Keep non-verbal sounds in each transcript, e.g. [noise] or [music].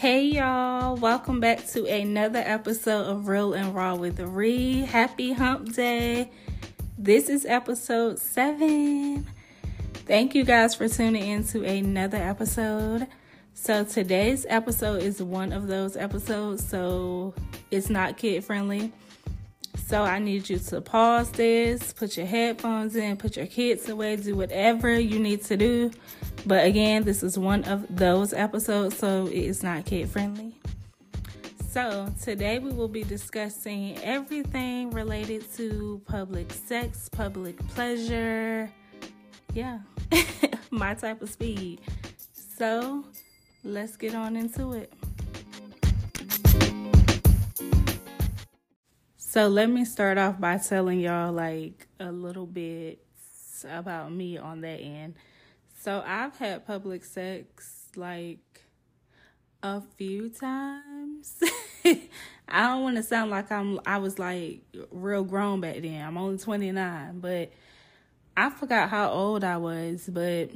Hey y'all, welcome back to another episode of Real and Raw with Ree. Happy Hump Day. This is episode seven. Thank you guys for tuning in to another episode. So, today's episode is one of those episodes, so it's not kid friendly. So, I need you to pause this, put your headphones in, put your kids away, do whatever you need to do but again, this is one of those episodes, so it is not kid friendly. So, today we will be discussing everything related to public sex, public pleasure. Yeah, [laughs] my type of speed. So, let's get on into it. So, let me start off by telling y'all like a little bit about me on that end. So I've had public sex like a few times. [laughs] I don't want to sound like I'm I was like real grown back then. I'm only 29, but I forgot how old I was, but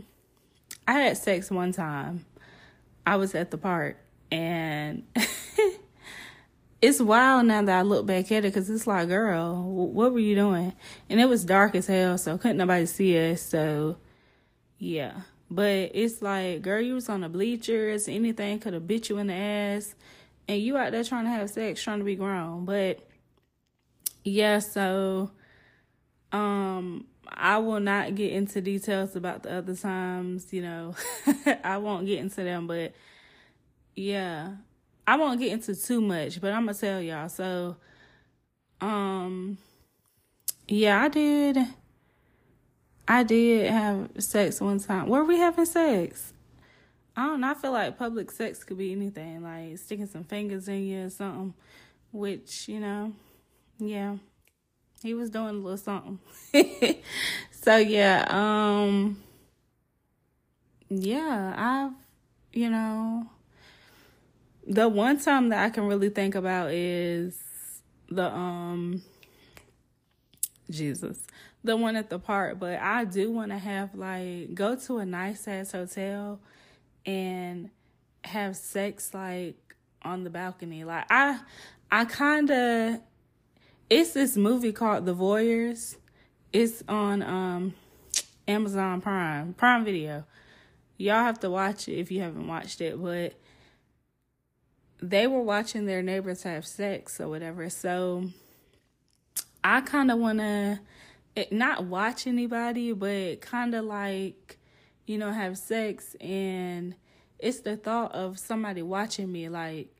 I had sex one time. I was at the park and [laughs] it's wild now that I look back at it because it's like, girl, what were you doing? And it was dark as hell, so couldn't nobody see us. So yeah. But it's like, girl, you was on the bleachers, anything could have bit you in the ass, and you out there trying to have sex, trying to be grown. But yeah, so um I will not get into details about the other times, you know. [laughs] I won't get into them, but yeah. I won't get into too much, but I'm gonna tell y'all. So um yeah, I did I did have sex one time. Were we having sex? I don't know. I feel like public sex could be anything, like sticking some fingers in you or something. Which, you know, yeah. He was doing a little something. [laughs] so yeah, um yeah, I've you know the one time that I can really think about is the um Jesus the one at the park, but I do want to have like go to a nice ass hotel and have sex like on the balcony. Like I I kind of it's this movie called The Voyeurs. It's on um Amazon Prime, Prime Video. Y'all have to watch it if you haven't watched it, but they were watching their neighbors have sex or whatever. So I kind of want to eh, not watch anybody, but kind of like, you know, have sex. And it's the thought of somebody watching me like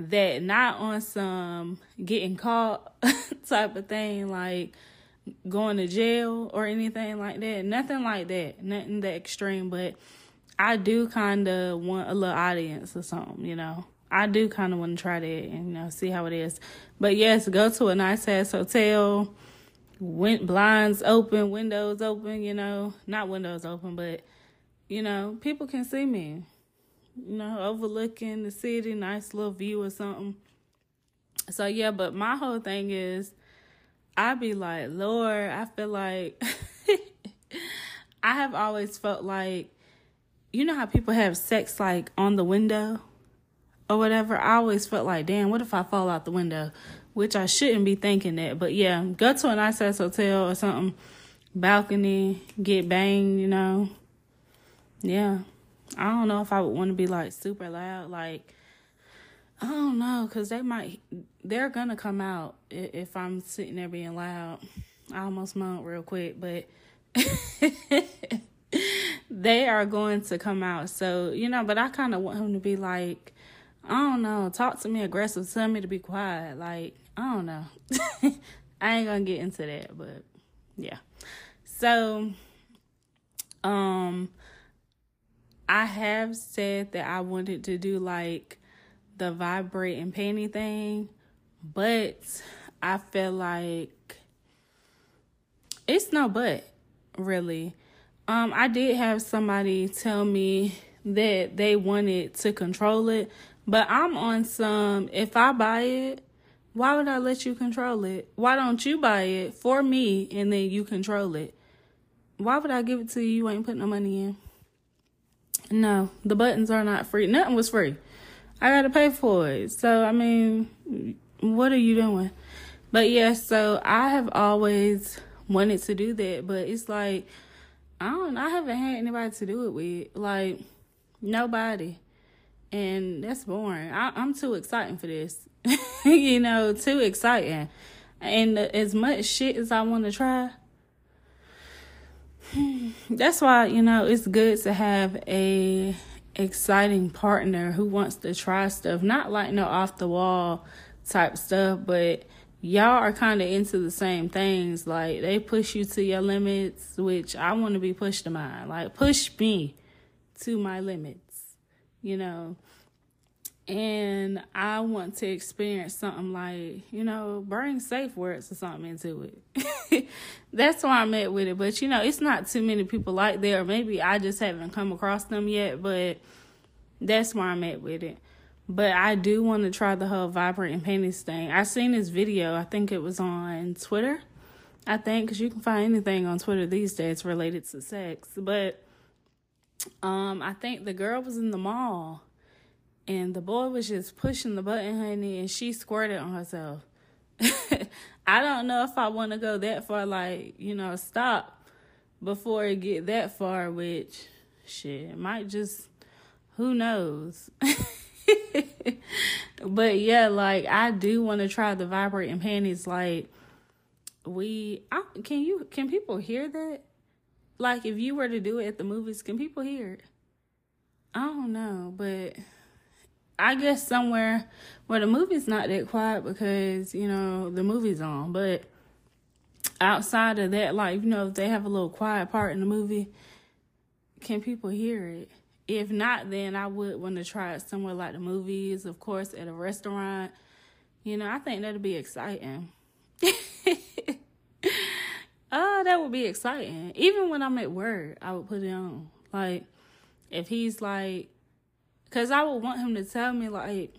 that, not on some getting caught [laughs] type of thing, like going to jail or anything like that. Nothing like that. Nothing that extreme, but I do kind of want a little audience or something, you know. I do kind of want to try that and you know see how it is. But yes, go to a nice ass hotel went blinds open, windows open, you know, not windows open, but you know, people can see me. You know, overlooking the city, nice little view or something. So yeah, but my whole thing is I be like, Lord, I feel like [laughs] I have always felt like you know how people have sex like on the window or whatever. I always felt like, damn, what if I fall out the window? which I shouldn't be thinking that. But yeah, go to a nice ass hotel or something, balcony, get banged, you know. Yeah. I don't know if I would want to be like super loud. Like, I don't know, because they might, they're going to come out if I'm sitting there being loud. I almost moaned real quick, but [laughs] they are going to come out. So, you know, but I kind of want him to be like, I don't know, talk to me aggressive, tell me to be quiet. Like, I don't know. [laughs] I ain't gonna get into that, but yeah. So, um, I have said that I wanted to do like the vibrate and panty thing, but I feel like it's no but really. Um, I did have somebody tell me that they wanted to control it, but I'm on some if I buy it, why would I let you control it? Why don't you buy it for me and then you control it? Why would I give it to you? You ain't putting no money in. No, the buttons are not free. Nothing was free. I gotta pay for it. So I mean, what are you doing? But yeah, so I have always wanted to do that, but it's like I don't I haven't had anybody to do it with. Like nobody. And that's boring. I, I'm too exciting for this. [laughs] you know, too exciting. And as much shit as I want to try, [sighs] that's why, you know, it's good to have a exciting partner who wants to try stuff, not like no off the wall type stuff, but y'all are kind of into the same things. Like they push you to your limits, which I want to be pushed to mine. Like push me to my limits, you know. And I want to experience something like, you know, bring safe words or something into it. [laughs] That's why I'm at with it. But, you know, it's not too many people like that, or maybe I just haven't come across them yet, but that's where I'm at with it. But I do want to try the whole vibrating panties thing. I seen this video. I think it was on Twitter. I think because you can find anything on Twitter these days related to sex. But um, I think the girl was in the mall, and the boy was just pushing the button, honey, and she squirted on herself. [laughs] I don't know if I want to go that far. Like you know, stop before it get that far. Which shit might just who knows. [laughs] but yeah, like I do want to try the vibrating panties. Like we, I, can you can people hear that? Like if you were to do it at the movies, can people hear it? I don't know, but I guess somewhere where the movie's not that quiet because you know the movie's on, but outside of that, like you know, if they have a little quiet part in the movie, can people hear it? If not, then I would want to try it somewhere like the movies, of course, at a restaurant. You know, I think that'd be exciting. [laughs] oh, that would be exciting. Even when I'm at work, I would put it on. Like, if he's like, because I would want him to tell me, like,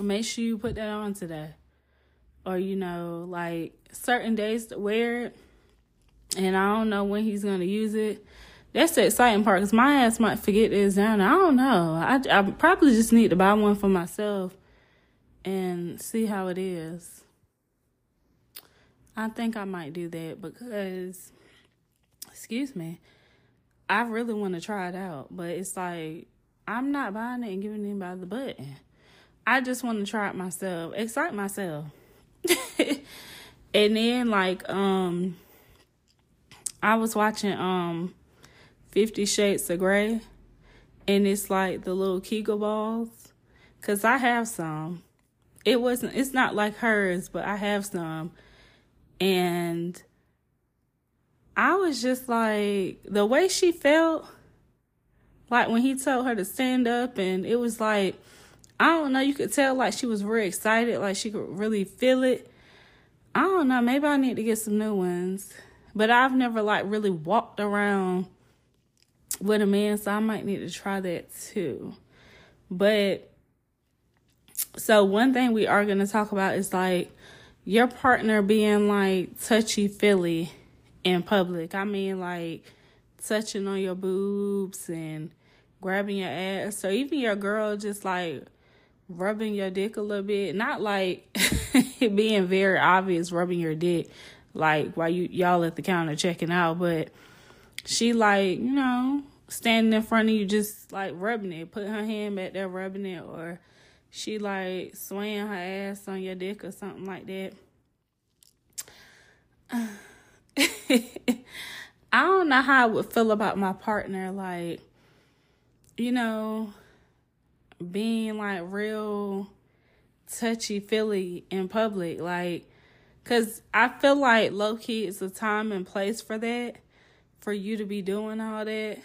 make sure you put that on today. Or, you know, like certain days to wear it. And I don't know when he's going to use it that's the exciting part because my ass might forget this down. I don't know. I, I probably just need to buy one for myself and see how it is. I think I might do that because, excuse me, I really want to try it out, but it's like I'm not buying it and giving anybody the button. I just want to try it myself, excite myself. [laughs] and then like um I was watching um Fifty Shades of Grey, and it's like the little Kegel balls. Cause I have some. It wasn't. It's not like hers, but I have some, and I was just like the way she felt. Like when he told her to stand up, and it was like, I don't know, you could tell like she was very excited, like she could really feel it. I don't know, maybe I need to get some new ones. But I've never like really walked around with a man, so I might need to try that too. But so one thing we are gonna talk about is like your partner being like touchy feely in public. I mean like touching on your boobs and grabbing your ass. So even your girl just like rubbing your dick a little bit. Not like [laughs] being very obvious rubbing your dick like while you y'all at the counter checking out, but she like, you know, standing in front of you just like rubbing it, put her hand back there rubbing it, or she like swaying her ass on your dick or something like that. [sighs] I don't know how I would feel about my partner, like, you know, being like real touchy feely in public. Like, cause I feel like low key is a time and place for that, for you to be doing all that.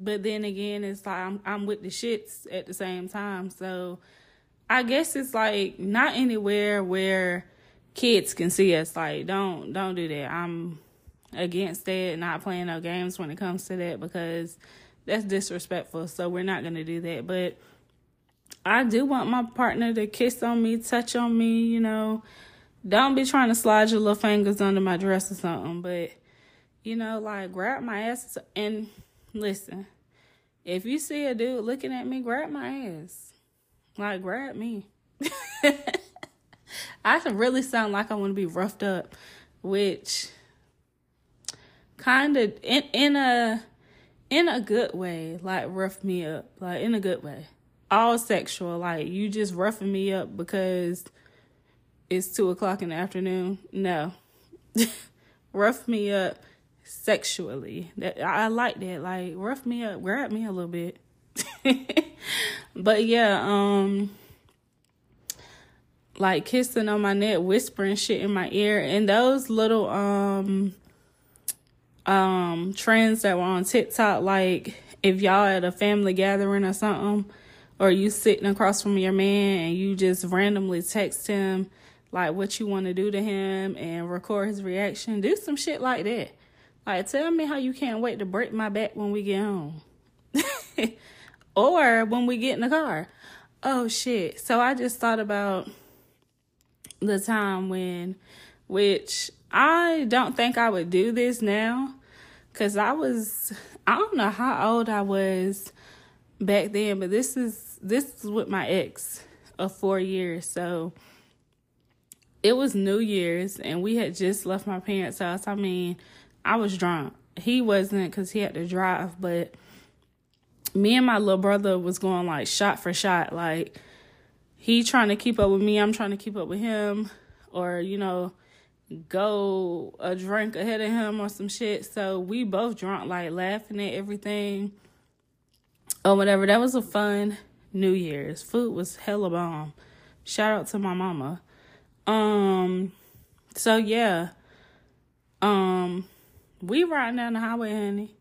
But then again, it's like I'm I'm with the shits at the same time. So I guess it's like not anywhere where kids can see us. Like don't don't do that. I'm against that. Not playing no games when it comes to that because that's disrespectful. So we're not gonna do that. But I do want my partner to kiss on me, touch on me. You know, don't be trying to slide your little fingers under my dress or something. But you know, like grab my ass and Listen, if you see a dude looking at me, grab my ass. Like, grab me. [laughs] I can really sound like I want to be roughed up, which kind of in in a in a good way, like rough me up, like in a good way. All sexual, like you just roughing me up because it's two o'clock in the afternoon. No, [laughs] rough me up sexually. That I like that. Like rough me up, grab me a little bit. [laughs] but yeah, um like kissing on my neck, whispering shit in my ear, and those little um um trends that were on TikTok, like if y'all at a family gathering or something, or you sitting across from your man and you just randomly text him like what you want to do to him and record his reaction, do some shit like that. Like tell me how you can't wait to break my back when we get home. [laughs] or when we get in the car. Oh shit. So I just thought about the time when, which I don't think I would do this now, because I was, I don't know how old I was back then, but this is, this is with my ex of four years. So it was New Year's and we had just left my parents' house. I mean, I was drunk. He wasn't because he had to drive, but me and my little brother was going like shot for shot. Like, he trying to keep up with me, I'm trying to keep up with him, or you know, go a drink ahead of him or some shit. So we both drunk, like laughing at everything or whatever. That was a fun New Year's. Food was hella bomb. Shout out to my mama. Um, so yeah, um, we riding down the highway, honey.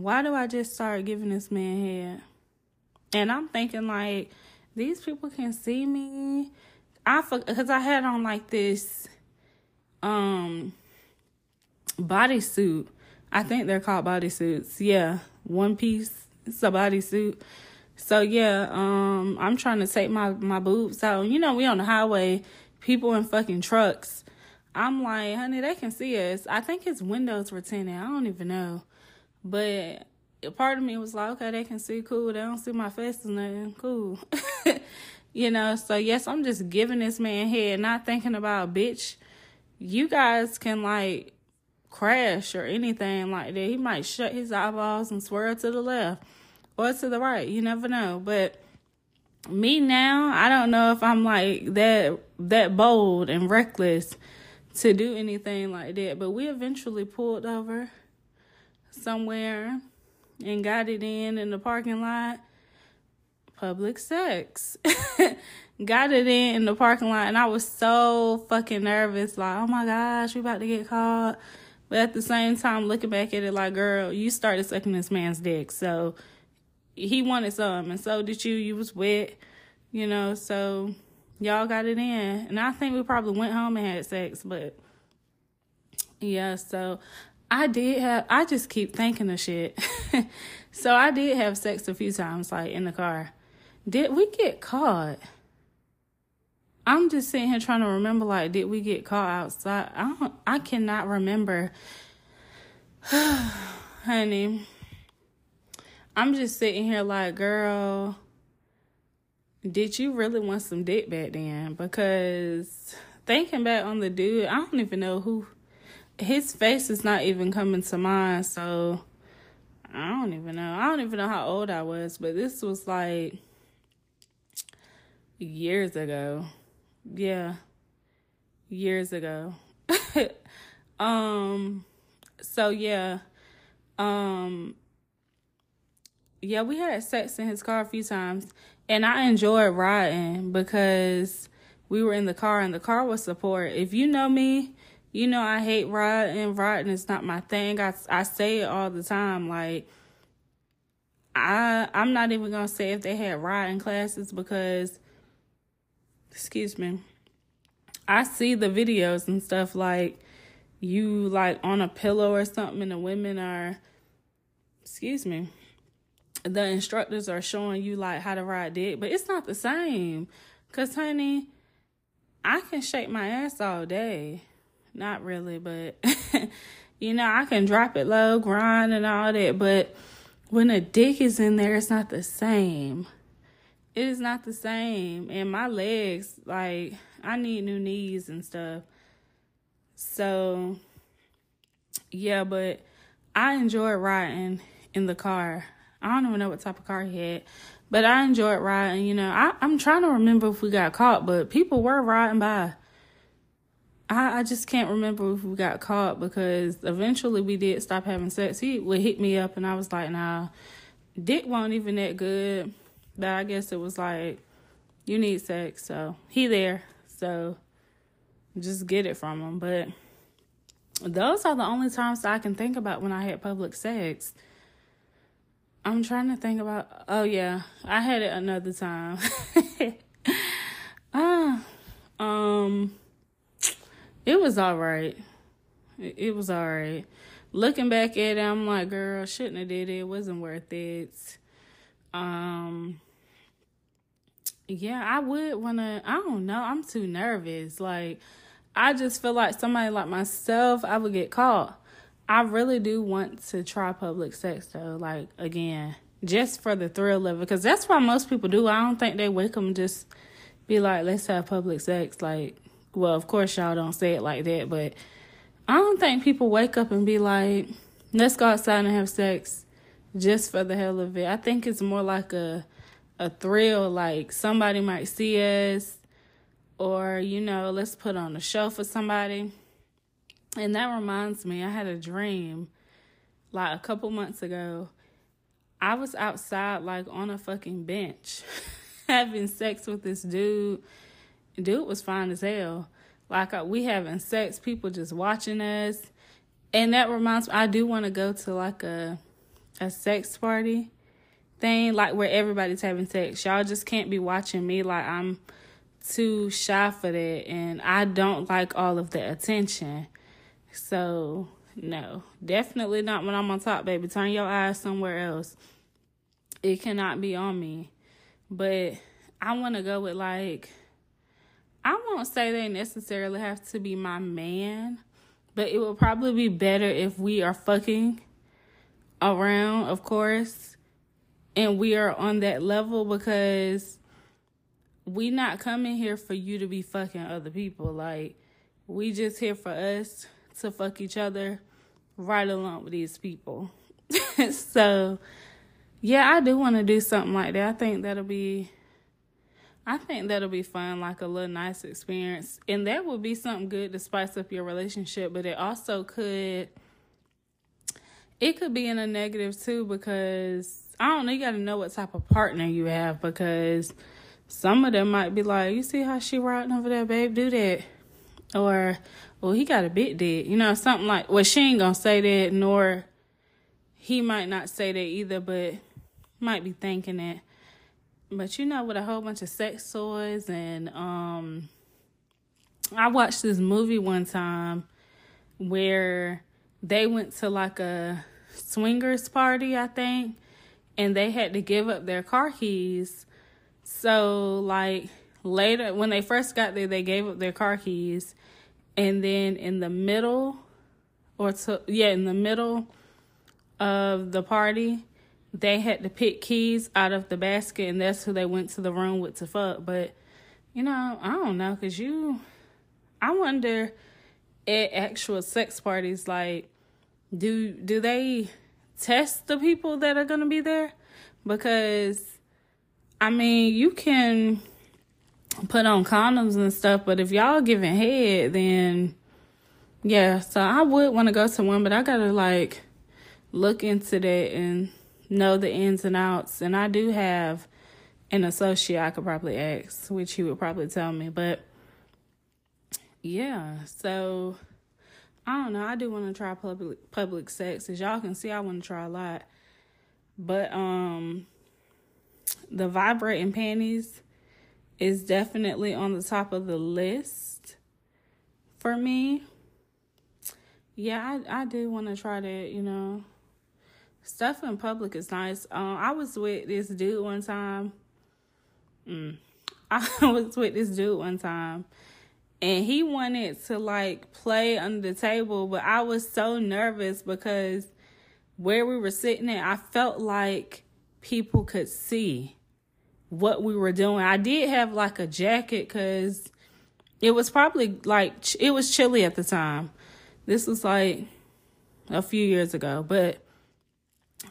Why do I just start giving this man head? And I'm thinking like these people can see me. I because I had on like this um bodysuit. I think they're called bodysuits. Yeah, one piece. It's a bodysuit. So yeah, um, I'm trying to take my my boobs out. You know, we on the highway, people in fucking trucks. I'm like, honey, they can see us. I think his windows were tinted. I don't even know, but a part of me was like, okay, they can see, cool. They don't see my face or nothing, cool. [laughs] you know, so yes, I'm just giving this man head, not thinking about, bitch, you guys can like crash or anything like that. He might shut his eyeballs and swerve to the left or to the right. You never know. But me now, I don't know if I'm like that that bold and reckless to do anything like that. But we eventually pulled over somewhere and got it in in the parking lot. Public sex. [laughs] got it in in the parking lot, and I was so fucking nervous. Like, oh my gosh, we about to get caught. But at the same time, looking back at it, like, girl, you started sucking this man's dick, so he wanted some, and so did you. You was wet, you know. So y'all got it in, and I think we probably went home and had sex, but yeah. So I did have, I just keep thinking of shit. [laughs] so I did have sex a few times, like in the car. Did we get caught? I'm just sitting here trying to remember, like, did we get caught outside? I don't, I cannot remember. [sighs] Honey, I'm just sitting here like, girl, did you really want some dick back then? Because thinking back on the dude, I don't even know who his face is not even coming to mind, so I don't even know. I don't even know how old I was, but this was like years ago. Yeah. Years ago. [laughs] um so yeah. Um yeah, we had sex in his car a few times and I enjoyed riding because we were in the car and the car was support. If you know me, you know, I hate riding. Riding is not my thing. I, I say it all the time. Like, I I'm not even gonna say if they had riding classes because, excuse me, I see the videos and stuff like you like on a pillow or something, and the women are, excuse me, the instructors are showing you like how to ride dick, but it's not the same. Cause honey, I can shake my ass all day. Not really, but [laughs] you know, I can drop it low, grind and all that, but when a dick is in there, it's not the same. it is not the same. And my legs, like, I need new knees and stuff. So, yeah, but I enjoyed riding in the car. I don't even know what type of car he had, but I enjoyed riding. You know, I, I'm trying to remember if we got caught, but people were riding by. I, I just can't remember if we got caught because eventually we did stop having sex. He would hit me up, and I was like, nah, dick won't even that good. But I guess it was like, you need sex, so he there. So just get it from him. But those are the only times I can think about when I had public sex. I'm trying to think about. Oh yeah, I had it another time. [laughs] ah, um, it was all right. It, was all right. Looking back at it, I'm like, girl, shouldn't have did it. It wasn't worth it. Um, yeah, I would wanna. I don't know. I'm too nervous. Like, I just feel like somebody like myself, I would get caught. I really do want to try public sex though. Like again, just for the thrill of it, because that's why most people do. I don't think they wake up and just be like, "Let's have public sex." Like, well, of course y'all don't say it like that, but I don't think people wake up and be like, "Let's go outside and have sex," just for the hell of it. I think it's more like a a thrill. Like somebody might see us, or you know, let's put on a show for somebody and that reminds me, I had a dream like a couple months ago. I was outside, like on a fucking bench, [laughs] having sex with this dude. Dude was fine as hell. Like uh, we having sex, people just watching us, and that reminds me. I do want to go to like a a sex party thing, like where everybody's having sex. Y'all just can't be watching me like I'm too shy for that, and I don't like all of the attention. So, no, definitely not when I'm on top, baby. Turn your eyes somewhere else. It cannot be on me. But I want to go with like, I won't say they necessarily have to be my man, but it would probably be better if we are fucking around, of course, and we are on that level because we not coming here for you to be fucking other people. Like, we just here for us to fuck each other right along with these people. [laughs] so, yeah, I do want to do something like that. I think that'll be I think that'll be fun, like a little nice experience. And that would be something good to spice up your relationship, but it also could it could be in a negative too because I don't know, you gotta know what type of partner you have because some of them might be like, You see how she riding over there, babe, do that. Or well, he got a bit dead. You know, something like, well, she ain't gonna say that, nor he might not say that either, but might be thinking it. But you know, with a whole bunch of sex toys and, um, I watched this movie one time where they went to like a swingers party, I think, and they had to give up their car keys. So, like, later, when they first got there, they gave up their car keys and then in the middle or to yeah in the middle of the party they had to pick keys out of the basket and that's who they went to the room with to fuck but you know i don't know because you i wonder at actual sex parties like do do they test the people that are gonna be there because i mean you can put on condoms and stuff. But if y'all giving head, then yeah. So I would want to go to one, but I gotta like look into that and know the ins and outs. And I do have an associate I could probably ask, which he would probably tell me. But yeah, so I don't know. I do want to try public public sex. As y'all can see, I want to try a lot. But um the vibrating panties is definitely on the top of the list for me. Yeah, I, I do want to try that, you know. Stuff in public is nice. Um, I was with this dude one time. Mm. [laughs] I was with this dude one time and he wanted to like play under the table, but I was so nervous because where we were sitting at, I felt like people could see what we were doing. I did have like a jacket because it was probably like it was chilly at the time. This was like a few years ago, but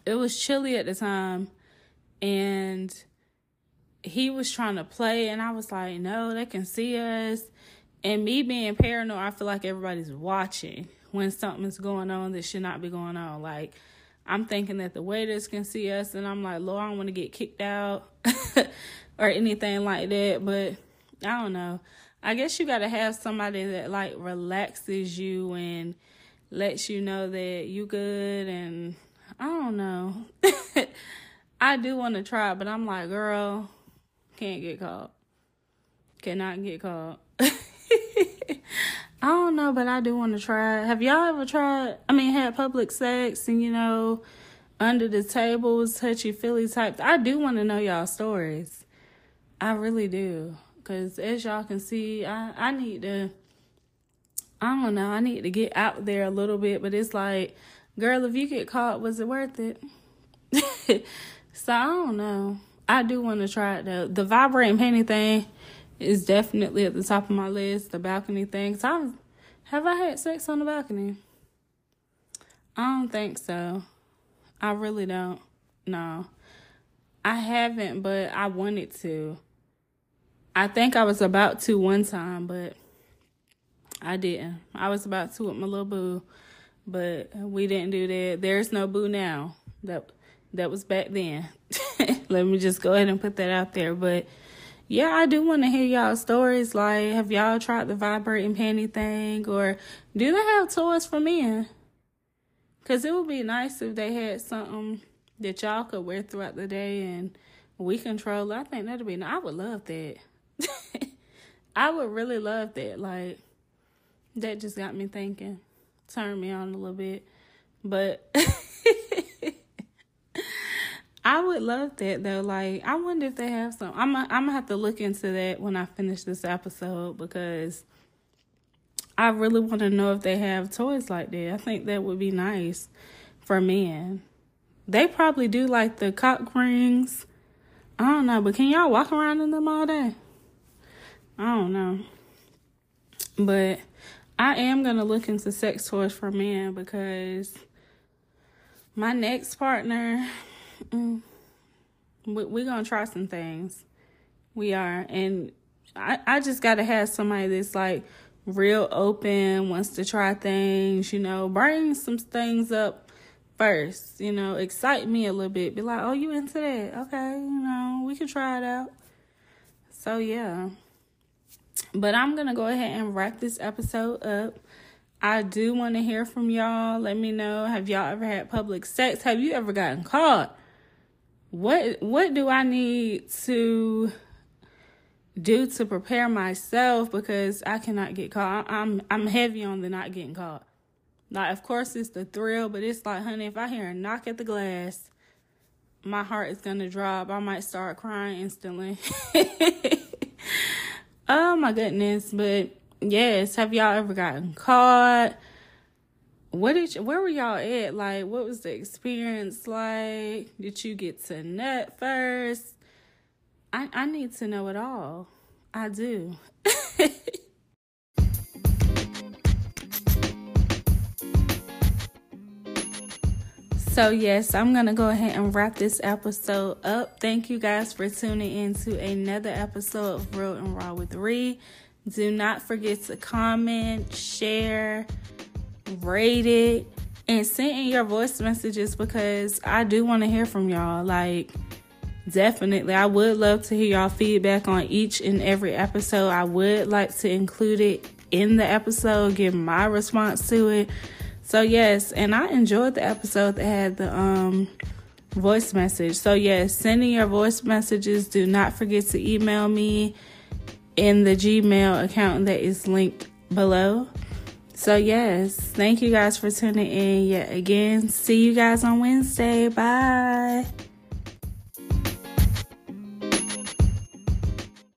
it was chilly at the time and he was trying to play and I was like, "No, they can see us." And me being paranoid, I feel like everybody's watching when something's going on that should not be going on. Like I'm thinking that the waiters can see us and I'm like, "Lord, I don't want to get kicked out." [laughs] or anything like that, but I don't know. I guess you got to have somebody that like relaxes you and lets you know that you good and I don't know. [laughs] I do want to try, but I'm like, girl, can't get caught. Cannot get caught. [laughs] I don't know, but I do want to try. Have y'all ever tried? I mean, had public sex and you know, under the tables, touchy feely type. I do want to know y'all stories. I really do. Cause as y'all can see, I, I need to I don't know, I need to get out there a little bit, but it's like, girl, if you get caught, was it worth it? [laughs] so I don't know. I do want to try it though. The vibrating panty thing is definitely at the top of my list. The balcony thing. So I've, have I had sex on the balcony? I don't think so. I really don't. No. I haven't, but I wanted to. I think I was about to one time, but I didn't. I was about to with my little boo, but we didn't do that. There's no boo now. That that was back then. [laughs] Let me just go ahead and put that out there. But yeah, I do want to hear y'all stories. Like, have y'all tried the vibrating panty thing, or do they have toys for men? Cause it would be nice if they had something that y'all could wear throughout the day and we control. I think that'd be. I would love that. [laughs] I would really love that. Like, that just got me thinking, turned me on a little bit. But [laughs] I would love that though. Like, I wonder if they have some. I'm I'm gonna have to look into that when I finish this episode because I really want to know if they have toys like that. I think that would be nice for men. They probably do like the cock rings. I don't know, but can y'all walk around in them all day? I don't know. But I am going to look into sex toys for men because my next partner, mm, we're we going to try some things. We are. And I, I just got to have somebody that's like real open, wants to try things, you know, bring some things up first, you know, excite me a little bit. Be like, oh, you into that? Okay, you know, we can try it out. So, yeah. But I'm going to go ahead and wrap this episode up. I do want to hear from y'all. Let me know. Have y'all ever had public sex? Have you ever gotten caught? What what do I need to do to prepare myself because I cannot get caught. I'm I'm heavy on the not getting caught. Like of course it's the thrill, but it's like, honey, if I hear a knock at the glass, my heart is gonna drop. I might start crying instantly. [laughs] Oh my goodness. But yes, have y'all ever gotten caught? What did you, where were y'all at? Like, what was the experience like? Did you get to nut first? I, I need to know it all. I do. [laughs] So, yes, I'm going to go ahead and wrap this episode up. Thank you guys for tuning in to another episode of Real and Raw with Ree. Do not forget to comment, share, rate it, and send in your voice messages because I do want to hear from y'all. Like, definitely, I would love to hear y'all feedback on each and every episode. I would like to include it in the episode, give my response to it. So yes, and I enjoyed the episode that had the um voice message. So yes, sending your voice messages. Do not forget to email me in the Gmail account that is linked below. So yes, thank you guys for tuning in yet again. See you guys on Wednesday. Bye.